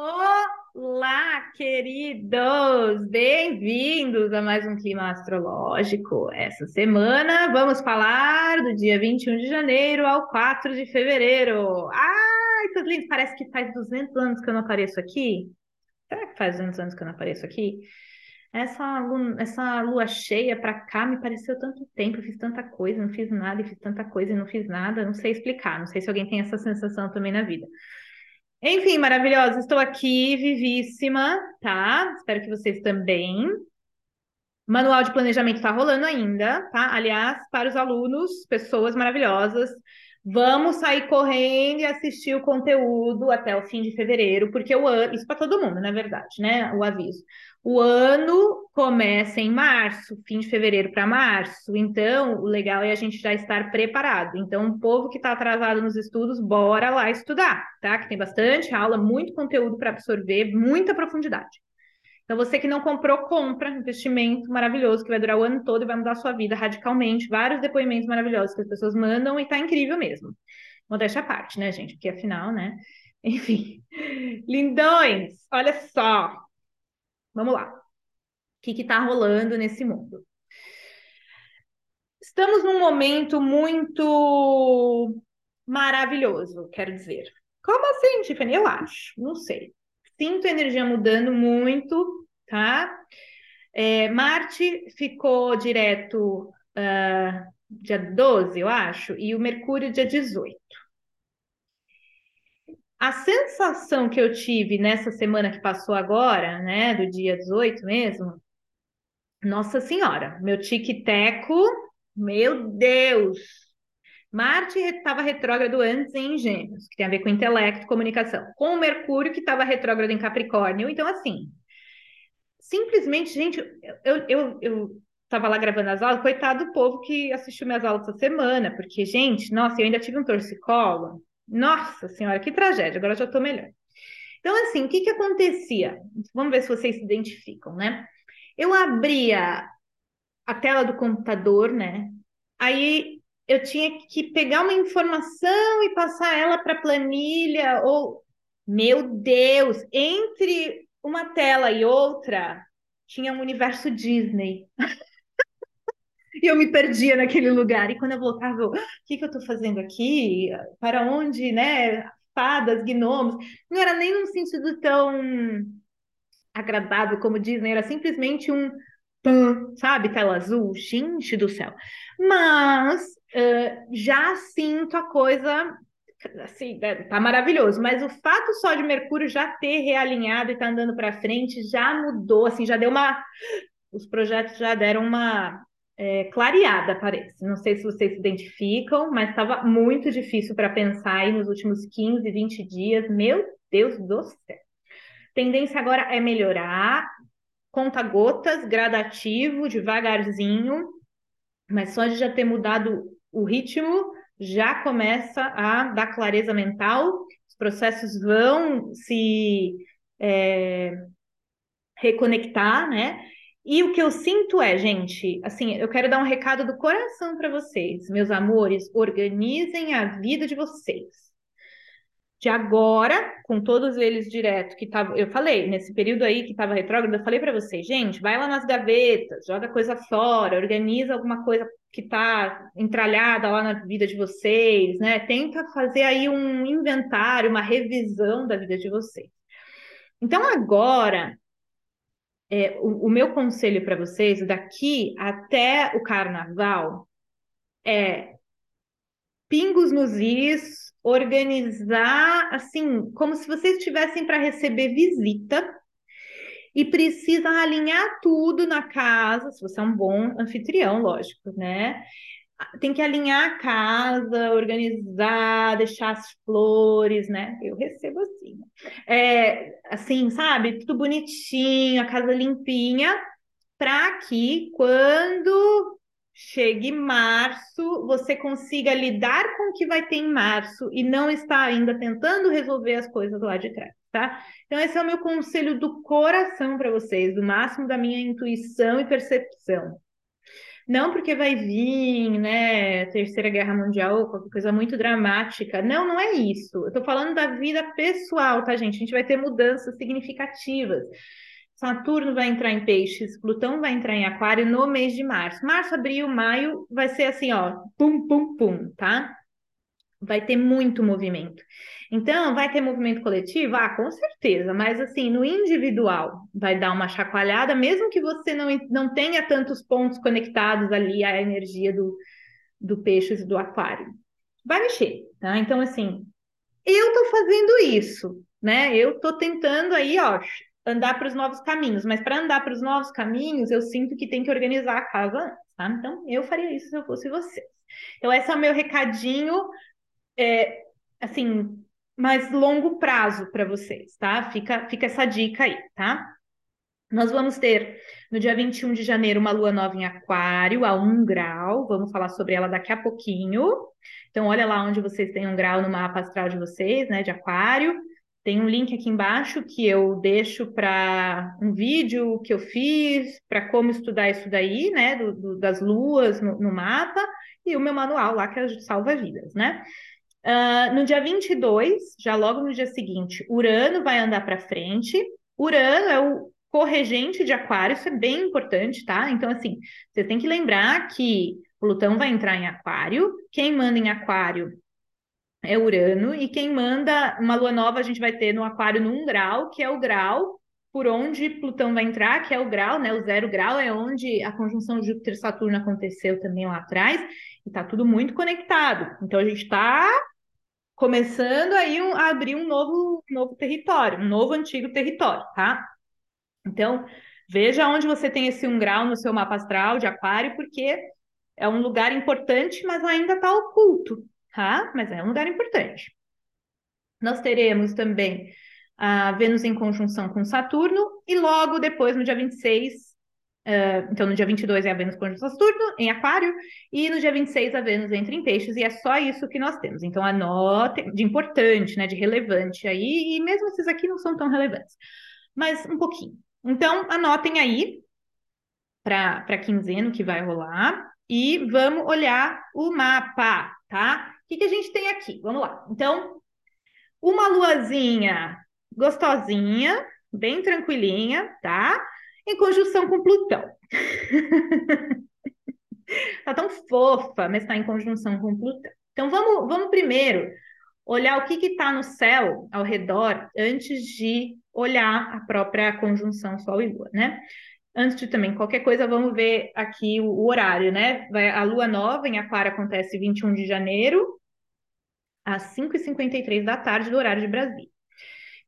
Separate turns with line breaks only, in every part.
Olá, queridos! Bem-vindos a mais um clima astrológico. Essa semana vamos falar do dia 21 de janeiro ao 4 de fevereiro. Ai, que lindo! Parece que faz 200 anos que eu não apareço aqui. Será que faz 200 anos que eu não apareço aqui? Essa, essa lua cheia para cá me pareceu tanto tempo, eu fiz tanta coisa, não fiz nada, e fiz tanta coisa e não fiz nada, não sei explicar, não sei se alguém tem essa sensação também na vida. Enfim, maravilhosa, estou aqui, vivíssima, tá? Espero que vocês também. Manual de planejamento está rolando ainda, tá? Aliás, para os alunos, pessoas maravilhosas, vamos sair correndo e assistir o conteúdo até o fim de fevereiro, porque o ano, isso para todo mundo, na verdade, né? O aviso. O ano começa em março, fim de fevereiro para março, então o legal é a gente já estar preparado. Então, o povo que está atrasado nos estudos, bora lá estudar, tá? Que tem bastante aula, muito conteúdo para absorver, muita profundidade. Então, você que não comprou, compra, investimento maravilhoso que vai durar o ano todo e vai mudar a sua vida radicalmente. Vários depoimentos maravilhosos que as pessoas mandam e tá incrível mesmo. Modéstia à parte, né, gente? Porque afinal, né? Enfim. Lindões, olha só. Vamos lá. O que está rolando nesse mundo? Estamos num momento muito maravilhoso, quero dizer. Como assim, Tiffany? Eu acho, não sei. Sinto a energia mudando muito, tá? É, Marte ficou direto uh, dia 12, eu acho, e o Mercúrio dia 18. A sensação que eu tive nessa semana que passou agora, né, do dia 18 mesmo, nossa senhora, meu tic-teco, meu Deus! Marte estava retrógrado antes em Gêmeos, que tem a ver com intelecto e comunicação, com o Mercúrio, que estava retrógrado em Capricórnio. Então, assim, simplesmente, gente, eu, eu, eu lá gravando as aulas, coitado do povo que assistiu minhas aulas essa semana, porque, gente, nossa, eu ainda tive um torcicolo, nossa senhora, que tragédia, agora já estou melhor. Então, assim, o que que acontecia? Vamos ver se vocês se identificam, né? Eu abria a tela do computador, né? Aí eu tinha que pegar uma informação e passar ela para a planilha, ou, meu Deus, entre uma tela e outra tinha um universo Disney. e eu me perdia naquele lugar. E quando eu voltava, eu, o que, que eu estou fazendo aqui? Para onde, né? Fadas, gnomos. Não era nem num sentido tão agradável como Disney, era simplesmente um sabe, tela azul, gente do céu. Mas uh, já sinto a coisa assim, né, tá maravilhoso, mas o fato só de Mercúrio já ter realinhado e tá andando para frente já mudou, assim, já deu uma os projetos já deram uma é, clareada, parece. Não sei se vocês se identificam, mas estava muito difícil para pensar aí nos últimos 15, 20 dias. Meu Deus do céu. Tendência agora é melhorar, conta gotas, gradativo, devagarzinho, mas só de já ter mudado o ritmo, já começa a dar clareza mental, os processos vão se é, reconectar, né? E o que eu sinto é, gente, assim, eu quero dar um recado do coração para vocês, meus amores, organizem a vida de vocês. De agora, com todos eles direto, que tava, eu falei, nesse período aí que estava retrógrado, eu falei para vocês, gente, vai lá nas gavetas, joga coisa fora, organiza alguma coisa que está entralhada lá na vida de vocês, né? Tenta fazer aí um inventário, uma revisão da vida de vocês. Então, agora, é, o, o meu conselho para vocês, daqui até o carnaval, é pingos nos is, organizar assim, como se vocês estivessem para receber visita e precisa alinhar tudo na casa, se você é um bom anfitrião, lógico, né? Tem que alinhar a casa, organizar, deixar as flores, né? Eu recebo assim. É, assim, sabe? Tudo bonitinho, a casa limpinha, para que quando chegue março, você consiga lidar com o que vai ter em março e não estar ainda tentando resolver as coisas lá de trás, tá? Então, esse é o meu conselho do coração para vocês, do máximo da minha intuição e percepção. Não porque vai vir, né, Terceira Guerra Mundial, qualquer coisa muito dramática. Não, não é isso. Eu tô falando da vida pessoal, tá, gente? A gente vai ter mudanças significativas. Saturno vai entrar em peixes, Plutão vai entrar em aquário no mês de março. Março, abril, maio vai ser assim, ó, pum, pum, pum, tá? Vai ter muito movimento. Então, vai ter movimento coletivo? Ah, com certeza, mas assim, no individual vai dar uma chacoalhada, mesmo que você não, não tenha tantos pontos conectados ali à energia do, do peixes e do aquário. Vai mexer, tá? Então, assim, eu tô fazendo isso, né? Eu tô tentando aí, ó, andar para os novos caminhos, mas para andar para os novos caminhos, eu sinto que tem que organizar a casa antes, tá? Então, eu faria isso se eu fosse você. Então, esse é o meu recadinho, é, assim, mais longo prazo para vocês, tá? Fica, fica essa dica aí, tá? Nós vamos ter no dia 21 de janeiro uma lua nova em Aquário, a um grau. Vamos falar sobre ela daqui a pouquinho. Então, olha lá onde vocês têm um grau no mapa astral de vocês, né, de Aquário. Tem um link aqui embaixo que eu deixo para um vídeo que eu fiz para como estudar isso daí, né? Do, do, das luas no, no, mapa, e o meu manual lá que é salva vidas, né? Uh, no dia 22, já logo no dia seguinte, Urano vai andar para frente. Urano é o corregente de Aquário, isso é bem importante, tá? Então, assim, você tem que lembrar que Plutão vai entrar em Aquário, quem manda em Aquário é Urano, e quem manda uma lua nova a gente vai ter no Aquário num grau, que é o grau por onde Plutão vai entrar, que é o grau, né? O zero grau é onde a conjunção Júpiter-Saturno aconteceu também lá atrás, e tá tudo muito conectado. Então a gente está começando aí um, a abrir um novo, novo território, um novo antigo território, tá? Então, veja onde você tem esse um grau no seu mapa astral de aquário, porque é um lugar importante, mas ainda está oculto tá? Mas é um lugar importante. Nós teremos também a Vênus em conjunção com Saturno, e logo depois, no dia 26, uh, então no dia 22 é a Vênus com Saturno em Aquário, e no dia 26 a Vênus entra em Peixes, e é só isso que nós temos. Então anotem, de importante, né, de relevante aí, e mesmo esses aqui não são tão relevantes, mas um pouquinho. Então anotem aí para a quinzena que vai rolar, e vamos olhar o mapa, tá? O que, que a gente tem aqui? Vamos lá. Então, uma luazinha gostosinha, bem tranquilinha, tá? Em conjunção com Plutão. tá tão fofa, mas está em conjunção com Plutão. Então, vamos, vamos primeiro olhar o que está no céu ao redor antes de olhar a própria conjunção Sol e Lua, né? Antes de também qualquer coisa, vamos ver aqui o, o horário, né? Vai, a lua nova em Aquário acontece 21 de janeiro, às 5h53 da tarde do horário de Brasília.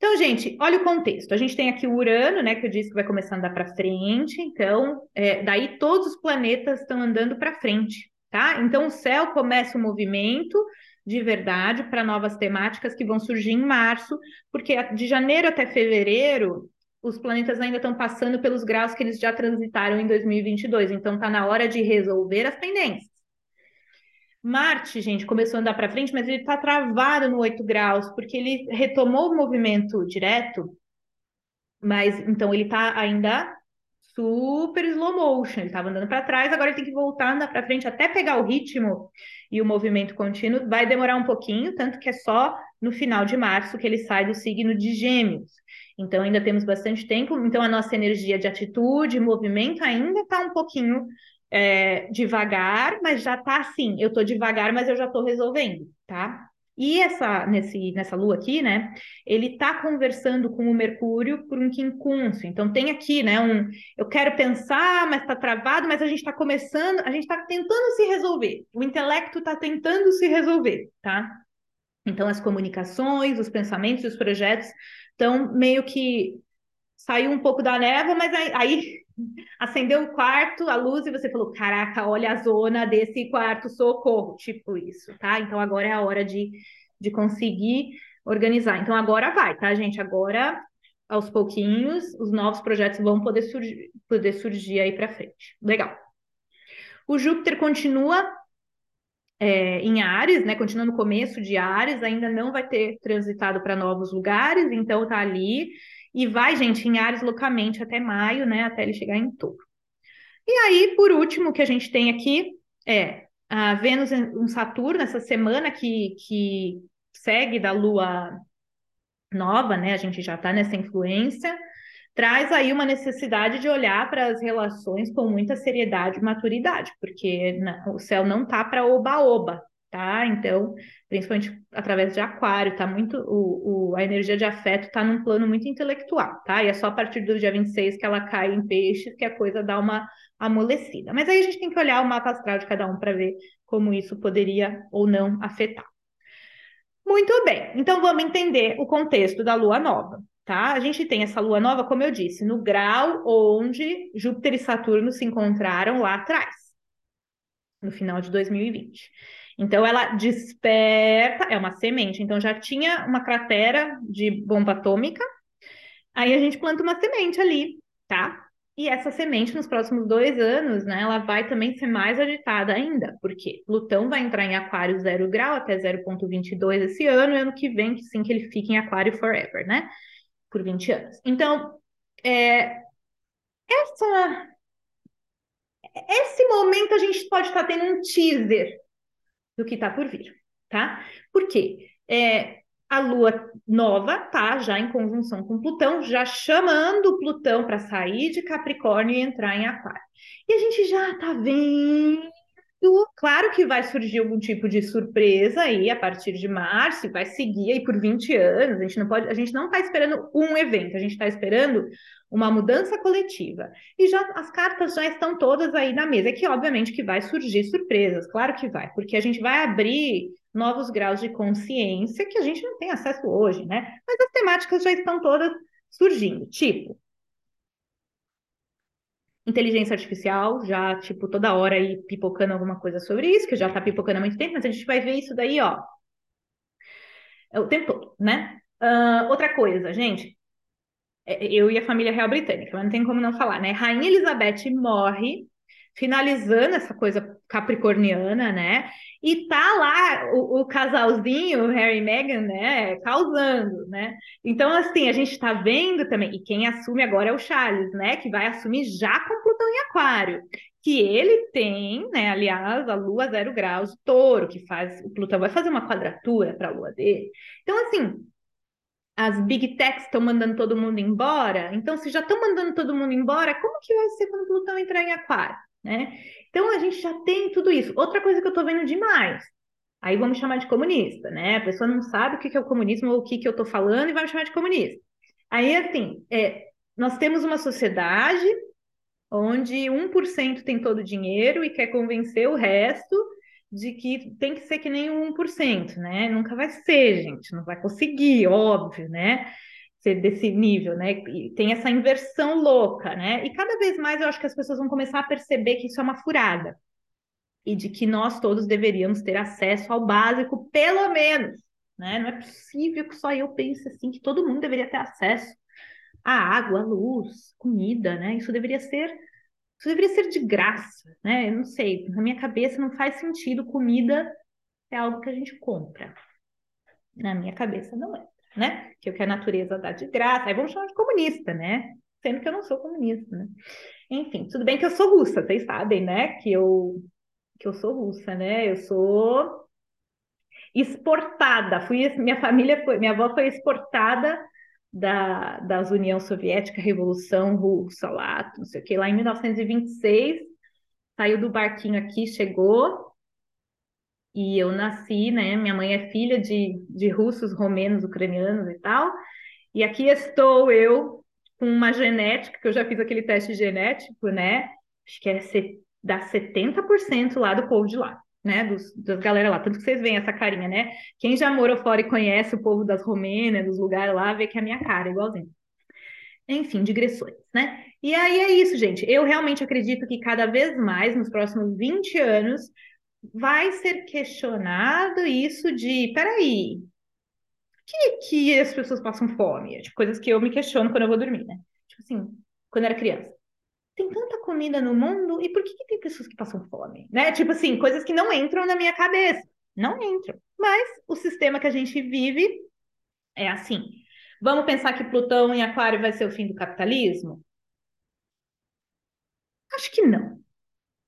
Então, gente, olha o contexto. A gente tem aqui o Urano, né, que eu disse que vai começar a andar para frente. Então, é, daí todos os planetas estão andando para frente, tá? Então, o céu começa o movimento de verdade para novas temáticas que vão surgir em março, porque de janeiro até fevereiro os planetas ainda estão passando pelos graus que eles já transitaram em 2022. Então, está na hora de resolver as pendências. Marte, gente, começou a andar para frente, mas ele está travado no 8 graus, porque ele retomou o movimento direto, mas então ele está ainda super slow motion, ele estava andando para trás, agora ele tem que voltar a andar para frente até pegar o ritmo e o movimento contínuo. Vai demorar um pouquinho, tanto que é só no final de março que ele sai do signo de Gêmeos. Então ainda temos bastante tempo, então a nossa energia de atitude, movimento ainda está um pouquinho é, devagar, mas já tá assim, eu tô devagar, mas eu já tô resolvendo, tá? E essa, nesse, nessa lua aqui, né, ele tá conversando com o Mercúrio por um quincúncio. Então tem aqui, né, um, eu quero pensar, mas tá travado, mas a gente tá começando, a gente tá tentando se resolver. O intelecto tá tentando se resolver, tá? Então as comunicações, os pensamentos, os projetos estão meio que saiu um pouco da névoa, mas aí, aí acendeu o quarto, a luz, e você falou: Caraca, olha a zona desse quarto, socorro. Tipo isso, tá? Então agora é a hora de, de conseguir organizar. Então agora vai, tá, gente? Agora, aos pouquinhos, os novos projetos vão poder surgir, poder surgir aí para frente. Legal. O Júpiter continua é, em Ares, né? Continua no começo de Ares, ainda não vai ter transitado para novos lugares, então tá ali e vai, gente, em Ares loucamente até maio, né? Até ele chegar em touro. E aí, por último, o que a gente tem aqui é a Vênus em Saturno, essa semana que, que segue da Lua nova, né? A gente já está nessa influência, traz aí uma necessidade de olhar para as relações com muita seriedade e maturidade, porque o céu não tá para oba-oba, tá? Então, principalmente através de aquário, tá muito o, o, a energia de afeto tá num plano muito intelectual, tá? E é só a partir do dia 26 que ela cai em peixes que a coisa dá uma amolecida. Mas aí a gente tem que olhar o mapa astral de cada um para ver como isso poderia ou não afetar. Muito bem, então vamos entender o contexto da lua nova, tá? A gente tem essa lua nova, como eu disse, no grau onde Júpiter e Saturno se encontraram lá atrás, no final de 2020. Então ela desperta, é uma semente, então já tinha uma cratera de bomba atômica, aí a gente planta uma semente ali, tá? E essa semente, nos próximos dois anos, né, ela vai também ser mais agitada ainda, porque Plutão vai entrar em Aquário zero grau até 0,22 esse ano, e ano que vem, que sim, que ele fica em Aquário forever, né? Por 20 anos. Então, é, essa, esse momento a gente pode estar tendo um teaser do que está por vir, tá? Por quê? É, a Lua nova tá já em conjunção com Plutão, já chamando Plutão para sair de Capricórnio e entrar em Aquário. E a gente já tá vendo Claro que vai surgir algum tipo de surpresa aí a partir de março, vai seguir aí por 20 anos. A gente não pode, a gente não está esperando um evento, a gente está esperando uma mudança coletiva. E já as cartas já estão todas aí na mesa. É que obviamente que vai surgir surpresas, claro que vai, porque a gente vai abrir novos graus de consciência que a gente não tem acesso hoje, né? Mas as temáticas já estão todas surgindo, tipo inteligência artificial, já, tipo, toda hora aí pipocando alguma coisa sobre isso, que já tá pipocando há muito tempo, mas a gente vai ver isso daí, ó, o tempo todo, né? Uh, outra coisa, gente, é, eu e a família real britânica, mas não tem como não falar, né? Rainha Elizabeth morre, finalizando essa coisa capricorniana, né? E tá lá o, o casalzinho, o Harry e Meghan, né, causando, né? Então, assim, a gente tá vendo também, e quem assume agora é o Charles, né, que vai assumir já com Plutão em Aquário, que ele tem, né, aliás, a Lua zero graus, touro, que faz, o Plutão vai fazer uma quadratura para a Lua dele. Então, assim, as big techs estão mandando todo mundo embora, então se já estão mandando todo mundo embora, como que vai ser quando Plutão entrar em Aquário? Né? Então a gente já tem tudo isso. Outra coisa que eu estou vendo demais, aí vamos chamar de comunista, né? A pessoa não sabe o que é o comunismo ou o que, eu estou falando e vai me chamar de comunista. Aí, assim, é, nós temos uma sociedade onde 1% tem todo o dinheiro e quer convencer o resto de que tem que ser que nem o 1%, né? Nunca vai ser, gente, não vai conseguir, óbvio, né? Ser desse nível, né? E tem essa inversão louca, né? E cada vez mais eu acho que as pessoas vão começar a perceber que isso é uma furada e de que nós todos deveríamos ter acesso ao básico, pelo menos, né? Não é possível que só eu pense assim que todo mundo deveria ter acesso à água, à luz, comida, né? Isso deveria ser isso deveria ser de graça, né? Eu não sei, na minha cabeça não faz sentido comida é algo que a gente compra. Na minha cabeça não é né? Que é o que a natureza dá de graça. Aí vamos chamar de comunista, né? Sendo que eu não sou comunista, né? Enfim, tudo bem que eu sou russa, vocês sabem, né? Que eu, que eu sou russa, né? Eu sou exportada. Fui, minha família foi, minha avó foi exportada da, das União Soviética, Revolução Russa lá, não sei o que, lá em 1926, saiu do barquinho aqui, chegou, e eu nasci, né? Minha mãe é filha de, de russos, romenos, ucranianos e tal. E aqui estou eu com uma genética, que eu já fiz aquele teste genético, né? Acho que é se, dá 70% lá do povo de lá, né? Dos, das galera lá. Tanto que vocês veem essa carinha, né? Quem já morou fora e conhece o povo das Romênias, dos lugares lá, vê que é a minha cara igualzinho. Enfim, digressões, né? E aí é isso, gente. Eu realmente acredito que cada vez mais, nos próximos 20 anos, vai ser questionado isso de, peraí, que que as pessoas passam fome? Tipo, coisas que eu me questiono quando eu vou dormir, né? Tipo assim, quando era criança. Tem tanta comida no mundo, e por que, que tem pessoas que passam fome? Né? Tipo assim, coisas que não entram na minha cabeça. Não entram. Mas o sistema que a gente vive é assim. Vamos pensar que Plutão em Aquário vai ser o fim do capitalismo? Acho que não.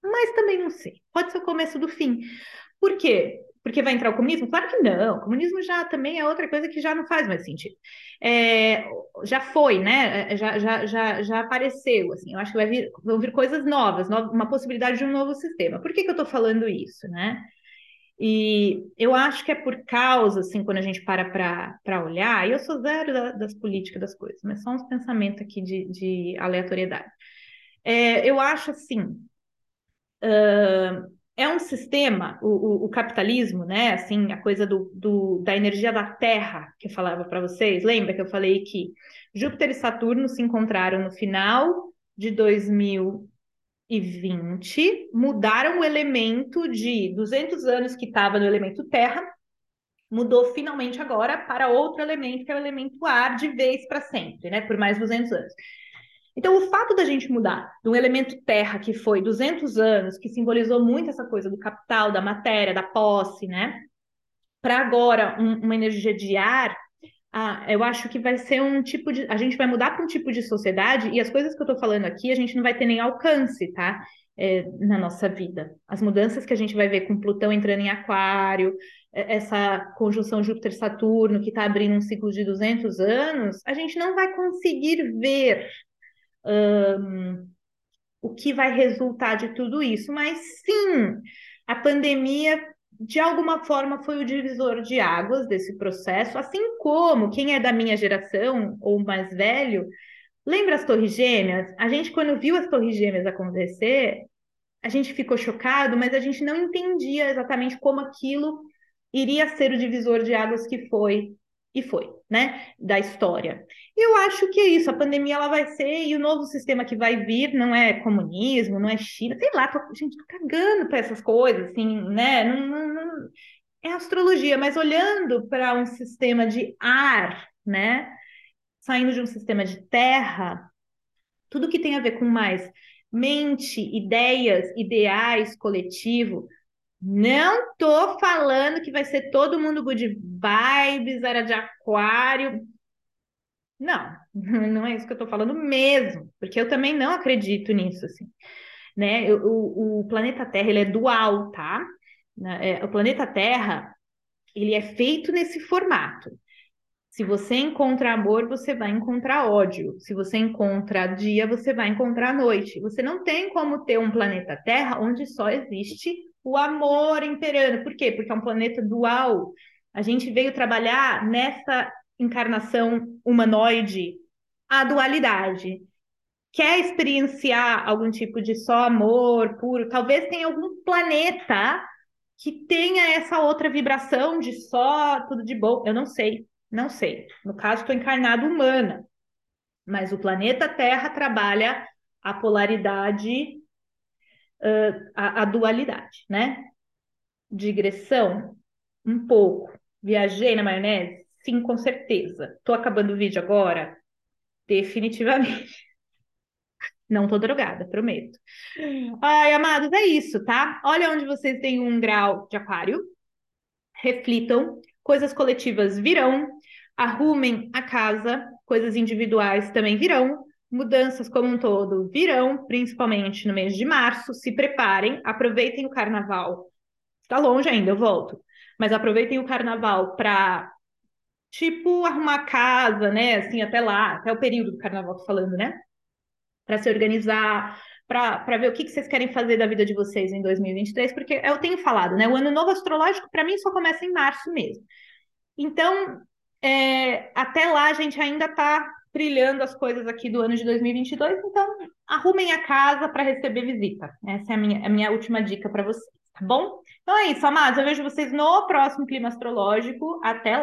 mas também não sei. Pode ser o começo do fim. Por quê? Porque vai entrar o comunismo? Claro que não. O comunismo já também é outra coisa que já não faz mais sentido. É, já foi, né? Já, já, já, já apareceu. Assim, eu acho que vai vir, vão vir coisas novas, uma possibilidade de um novo sistema. Por que, que eu estou falando isso, né? E eu acho que é por causa, assim, quando a gente para para olhar, e eu sou zero da, das políticas das coisas, mas só uns pensamentos aqui de, de aleatoriedade. É, eu acho assim, uh, é um sistema, o, o, o, capitalismo, né? Assim, a coisa do, do, da energia da Terra que eu falava para vocês. Lembra que eu falei que Júpiter e Saturno se encontraram no final de 2020, mudaram o elemento de 200 anos que estava no elemento Terra, mudou finalmente agora para outro elemento, que é o elemento ar, de vez para sempre, né? Por mais 200 anos. Então, o fato da gente mudar de um elemento terra que foi 200 anos, que simbolizou muito essa coisa do capital, da matéria, da posse, né? Para agora um, uma energia de ar, ah, eu acho que vai ser um tipo de. A gente vai mudar para um tipo de sociedade, e as coisas que eu estou falando aqui, a gente não vai ter nem alcance, tá? É, na nossa vida. As mudanças que a gente vai ver com Plutão entrando em Aquário, é, essa conjunção Júpiter-Saturno, que está abrindo um ciclo de 200 anos, a gente não vai conseguir ver um, o que vai resultar de tudo isso. Mas sim, a pandemia, de alguma forma, foi o divisor de águas desse processo, assim como quem é da minha geração ou mais velho. Lembra as Torres Gêmeas? A gente, quando viu as Torres Gêmeas acontecer, a gente ficou chocado, mas a gente não entendia exatamente como aquilo iria ser o divisor de águas que foi e foi, né, da história. Eu acho que é isso, a pandemia ela vai ser, e o novo sistema que vai vir não é comunismo, não é China, sei lá, tô, gente, tô cagando para essas coisas, assim, né, não, não, não, é astrologia, mas olhando para um sistema de ar, né, saindo de um sistema de terra, tudo que tem a ver com mais mente, ideias, ideais, coletivo, não tô falando que vai ser todo mundo good vibes, era de aquário. Não, não é isso que eu tô falando mesmo, porque eu também não acredito nisso, assim. Né? O, o planeta Terra, ele é dual, tá? É, o planeta Terra, ele é feito nesse formato. Se você encontra amor, você vai encontrar ódio. Se você encontra dia, você vai encontrar noite. Você não tem como ter um planeta Terra onde só existe o amor imperando. Por quê? Porque é um planeta dual. A gente veio trabalhar nessa encarnação humanoide a dualidade. Quer experienciar algum tipo de só amor puro? Talvez tenha algum planeta que tenha essa outra vibração de só tudo de bom. Eu não sei, não sei. No caso, estou encarnada humana. Mas o planeta Terra trabalha a polaridade uh, a, a, dualidade, né? Digressão, um pouco. Viajei na maionese? Sim, com certeza. Tô acabando o vídeo agora? Definitivamente. Não tô drogada, prometo. Ai, amados, é isso, tá? Olha onde vocês têm um grau de aquário. Reflitam, coisas coletivas virão, arrumem a casa, coisas individuais também virão, mudanças como um todo virão, principalmente no mês de março. Se preparem, aproveitem o carnaval. Está longe ainda, eu volto. Mas aproveitem o carnaval para, tipo, arrumar casa, né? Assim, até lá, até o período do carnaval, tô falando, né? Para se organizar, para ver o que, que vocês querem fazer da vida de vocês em 2023, porque eu tenho falado, né? O ano novo astrológico, para mim, só começa em março mesmo. Então, é, até lá, a gente ainda está trilhando as coisas aqui do ano de 2022, então arrumem a casa para receber visita. Essa é a minha, a minha última dica para vocês, tá bom? Então é isso, amados. Eu vejo vocês no próximo clima astrológico. Até lá.